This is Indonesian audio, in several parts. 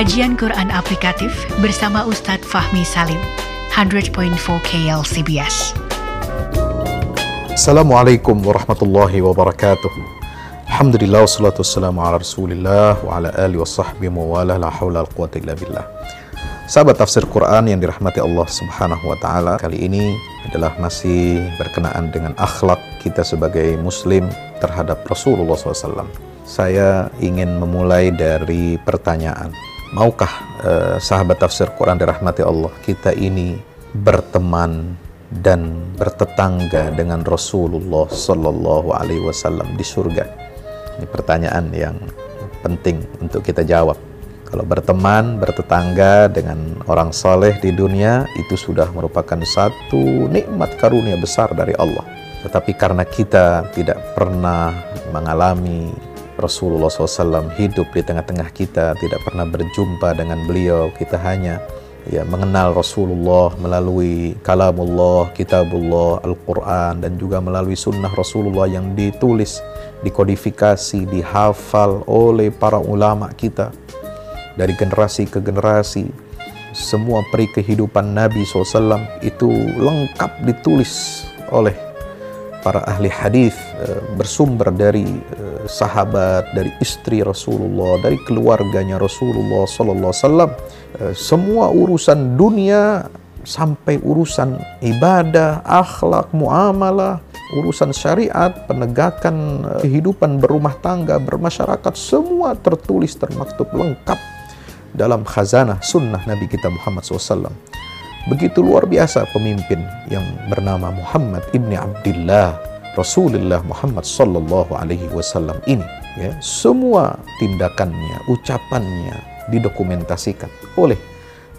Kajian Quran Aplikatif bersama Ustadz Fahmi Salim, 100.4 KLCBS. Assalamualaikum warahmatullahi wabarakatuh. Alhamdulillah wassalatu wassalamu ala rasulillah wa ala alihi wa sahbihi wa wala la hawla wa quwata illa billah. Sahabat tafsir Quran yang dirahmati Allah Subhanahu wa taala, kali ini adalah masih berkenaan dengan akhlak kita sebagai muslim terhadap Rasulullah SAW. Saya ingin memulai dari pertanyaan. Maukah eh, sahabat tafsir Quran dirahmati Allah kita ini berteman dan bertetangga dengan Rasulullah Sallallahu Alaihi Wasallam di surga? Ini pertanyaan yang penting untuk kita jawab. Kalau berteman, bertetangga dengan orang soleh di dunia, itu sudah merupakan satu nikmat karunia besar dari Allah. Tetapi karena kita tidak pernah mengalami Rasulullah SAW hidup di tengah-tengah kita, tidak pernah berjumpa dengan beliau, kita hanya ya mengenal Rasulullah melalui kalamullah, kitabullah, Al-Quran, dan juga melalui sunnah Rasulullah yang ditulis, dikodifikasi, dihafal oleh para ulama kita. Dari generasi ke generasi semua peri kehidupan Nabi SAW itu lengkap ditulis oleh para ahli hadis bersumber dari sahabat, dari istri Rasulullah, dari keluarganya Rasulullah Sallallahu Alaihi Wasallam. Semua urusan dunia sampai urusan ibadah, akhlak, muamalah, urusan syariat, penegakan kehidupan berumah tangga, bermasyarakat, semua tertulis termaktub lengkap dalam khazanah sunnah Nabi kita Muhammad SAW. Begitu luar biasa pemimpin yang bernama Muhammad ibni Abdullah Rasulullah Muhammad Sallallahu Alaihi Wasallam ini. Ya, semua tindakannya, ucapannya didokumentasikan oleh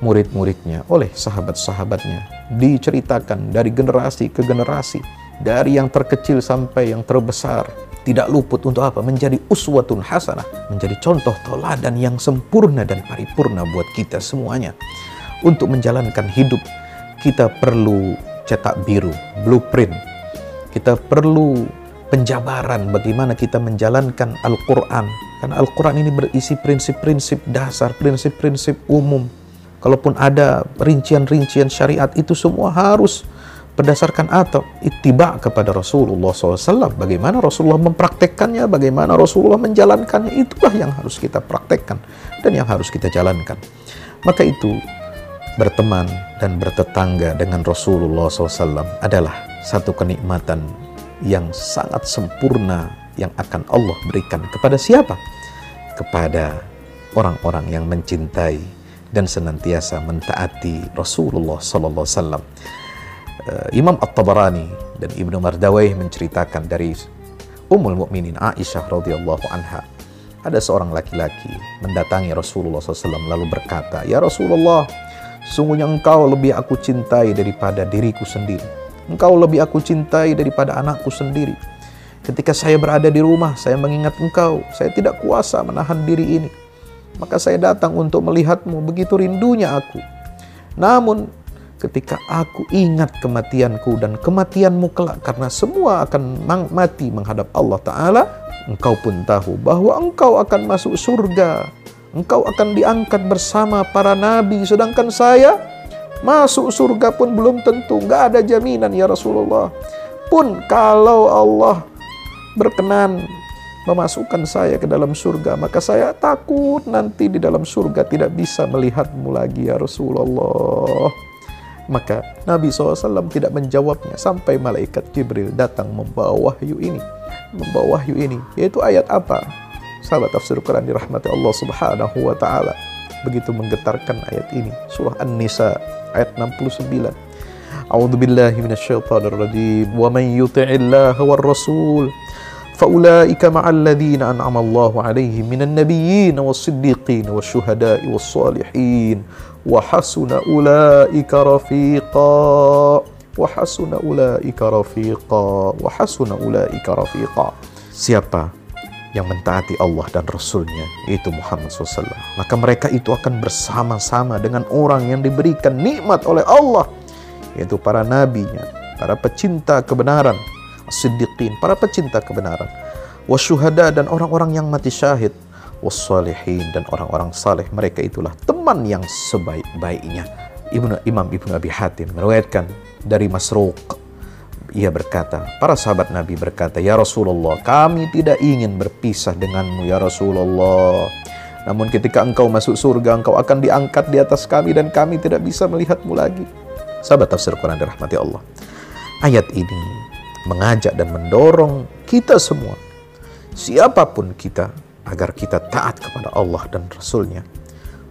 murid-muridnya, oleh sahabat-sahabatnya, diceritakan dari generasi ke generasi, dari yang terkecil sampai yang terbesar, tidak luput untuk apa? Menjadi uswatun hasanah, menjadi contoh teladan yang sempurna dan paripurna buat kita semuanya. Untuk menjalankan hidup, kita perlu cetak biru, blueprint. Kita perlu penjabaran bagaimana kita menjalankan Al-Quran. Karena Al-Quran ini berisi prinsip-prinsip dasar, prinsip-prinsip umum. Kalaupun ada rincian-rincian syariat, itu semua harus berdasarkan atau ittiba kepada Rasulullah SAW. Bagaimana Rasulullah mempraktekkannya, bagaimana Rasulullah menjalankannya, itulah yang harus kita praktekkan dan yang harus kita jalankan. Maka itu berteman dan bertetangga dengan Rasulullah SAW adalah satu kenikmatan yang sangat sempurna yang akan Allah berikan kepada siapa? Kepada orang-orang yang mencintai dan senantiasa mentaati Rasulullah Sallallahu Alaihi Wasallam. Imam At-Tabarani dan Ibnu Mardawai menceritakan dari Ummul Mukminin Aisyah radhiyallahu anha. Ada seorang laki-laki mendatangi Rasulullah SAW lalu berkata, Ya Rasulullah, sungguhnya engkau lebih aku cintai daripada diriku sendiri. Engkau lebih aku cintai daripada anakku sendiri. Ketika saya berada di rumah, saya mengingat engkau. Saya tidak kuasa menahan diri ini. Maka saya datang untuk melihatmu, begitu rindunya aku. Namun ketika aku ingat kematianku dan kematianmu kelak karena semua akan mati menghadap Allah Ta'ala engkau pun tahu bahwa engkau akan masuk surga engkau akan diangkat bersama para nabi sedangkan saya masuk surga pun belum tentu nggak ada jaminan ya Rasulullah pun kalau Allah berkenan memasukkan saya ke dalam surga maka saya takut nanti di dalam surga tidak bisa melihatmu lagi ya Rasulullah maka Nabi SAW tidak menjawabnya sampai malaikat Jibril datang membawa wahyu ini. Membawa wahyu ini, yaitu ayat apa? Sahabat tafsir Quran dirahmati Allah Subhanahu wa taala Begitu menggetarkan ayat ini, surah An-Nisa ayat 69. A'udzu billahi minasyaitonir rajim. Wa man yuti'illaha war rasul فأولئك مع الذين أنعم الله عليهم من النبيين والصديقين والشهداء والصالحين وحسن أولئك رفيقا وحسن أولئك رفيقا وحسن أولئك رفيقا Siapa yang mentaati Allah dan Rasulnya yaitu Muhammad SAW maka mereka itu akan bersama-sama dengan orang yang diberikan nikmat oleh Allah yaitu para nabinya para pecinta kebenaran siddiqin para pecinta kebenaran wasyuhada dan orang-orang yang mati syahid wassalihin dan orang-orang saleh. Mereka itulah teman yang sebaik-baiknya. Ibnu Imam Ibnu Abi Hatim meriwayatkan dari Masruq ia berkata, para sahabat Nabi berkata, Ya Rasulullah, kami tidak ingin berpisah denganmu, Ya Rasulullah. Namun ketika engkau masuk surga, engkau akan diangkat di atas kami dan kami tidak bisa melihatmu lagi. Sahabat tafsir Quran dirahmati Allah. Ayat ini mengajak dan mendorong kita semua, siapa pun kita, agar kita taat kepada Allah dan Rasulnya.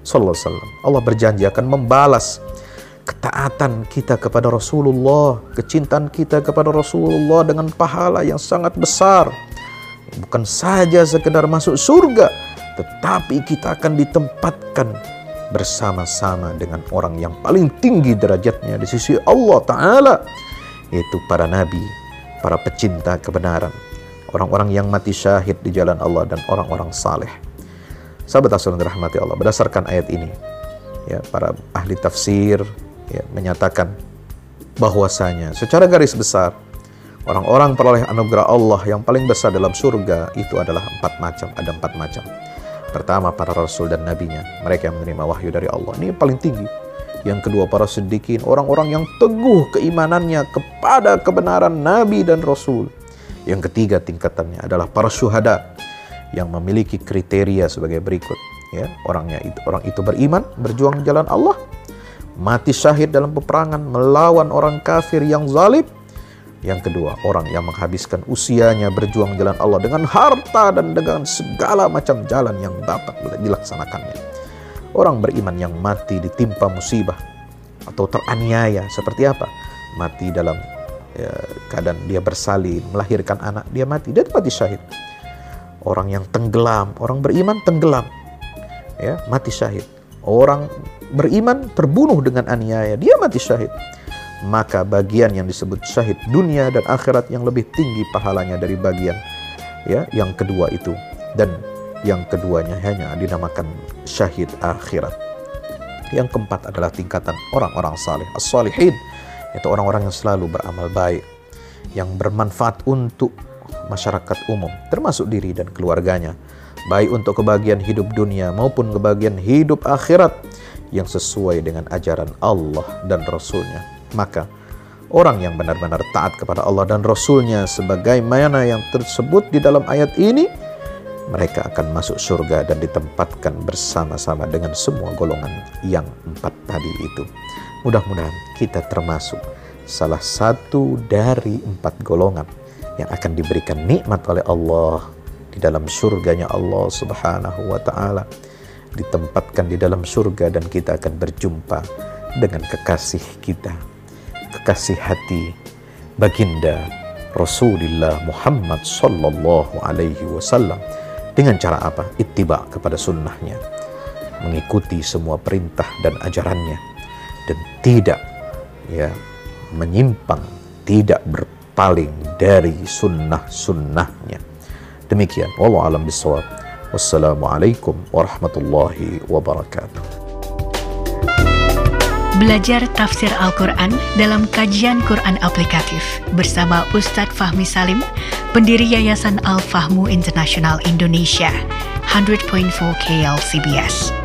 Sallallahu. Allah berjanji akan membalas ketaatan kita kepada Rasulullah, kecintaan kita kepada Rasulullah dengan pahala yang sangat besar. Bukan saja sekedar masuk surga, tetapi kita akan ditempatkan bersama-sama dengan orang yang paling tinggi derajatnya di sisi Allah Ta'ala, yaitu para nabi, para pecinta kebenaran, orang-orang yang mati syahid di jalan Allah dan orang-orang saleh. Sahabat Rasul dirahmati Allah, berdasarkan ayat ini, ya para ahli tafsir ya, menyatakan bahwasanya secara garis besar orang-orang peroleh anugerah Allah yang paling besar dalam surga itu adalah empat macam, ada empat macam. Pertama para rasul dan nabinya, mereka yang menerima wahyu dari Allah. Ini paling tinggi. Yang kedua para sedikit, orang-orang yang teguh keimanannya kepada kebenaran nabi dan rasul. Yang ketiga tingkatannya adalah para syuhada yang memiliki kriteria sebagai berikut. Ya, orangnya itu orang itu beriman, berjuang di jalan Allah, mati syahid dalam peperangan melawan orang kafir yang zalim. Yang kedua, orang yang menghabiskan usianya berjuang jalan Allah dengan harta dan dengan segala macam jalan yang dapat dilaksanakannya. Orang beriman yang mati ditimpa musibah atau teraniaya seperti apa? Mati dalam ya, keadaan dia bersalin, melahirkan anak, dia mati, dia mati syahid. Orang yang tenggelam, orang beriman tenggelam, ya mati syahid. Orang beriman terbunuh dengan aniaya, dia mati syahid. Maka bagian yang disebut syahid dunia dan akhirat yang lebih tinggi pahalanya dari bagian ya yang kedua itu dan yang keduanya hanya dinamakan syahid akhirat. Yang keempat adalah tingkatan orang-orang saleh, as-salihin, yaitu orang-orang yang selalu beramal baik, yang bermanfaat untuk masyarakat umum, termasuk diri dan keluarganya, baik untuk kebahagiaan hidup dunia maupun kebahagiaan hidup akhirat yang sesuai dengan ajaran Allah dan Rasulnya. Maka orang yang benar-benar taat kepada Allah dan Rasulnya sebagaimana yang tersebut di dalam ayat ini, mereka akan masuk surga dan ditempatkan bersama-sama dengan semua golongan yang empat tadi itu. Mudah-mudahan kita termasuk salah satu dari empat golongan yang akan diberikan nikmat oleh Allah di dalam surganya Allah Subhanahu wa taala ditempatkan di dalam surga dan kita akan berjumpa dengan kekasih kita, kekasih hati baginda Rasulullah Muhammad sallallahu alaihi wasallam dengan cara apa? Ittiba kepada sunnahnya, mengikuti semua perintah dan ajarannya dan tidak ya menyimpang, tidak berpaling dari sunnah-sunnahnya. Demikian, wallahu alam bisawab. Wassalamualaikum warahmatullahi wabarakatuh. Belajar tafsir Al-Quran dalam kajian Quran aplikatif bersama Ustadz Fahmi Salim, pendiri Yayasan Al-Fahmu International Indonesia, 100.4 KL CBS.